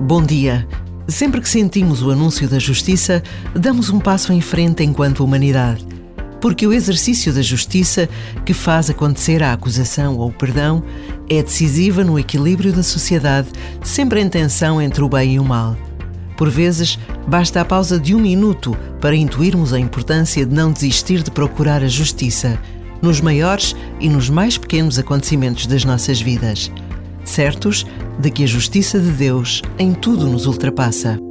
Bom dia. Sempre que sentimos o anúncio da justiça, damos um passo em frente enquanto humanidade. Porque o exercício da justiça, que faz acontecer a acusação ou o perdão, é decisiva no equilíbrio da sociedade, sempre em tensão entre o bem e o mal. Por vezes, basta a pausa de um minuto para intuirmos a importância de não desistir de procurar a justiça, nos maiores e nos mais pequenos acontecimentos das nossas vidas certos de que a justiça de Deus em tudo nos ultrapassa.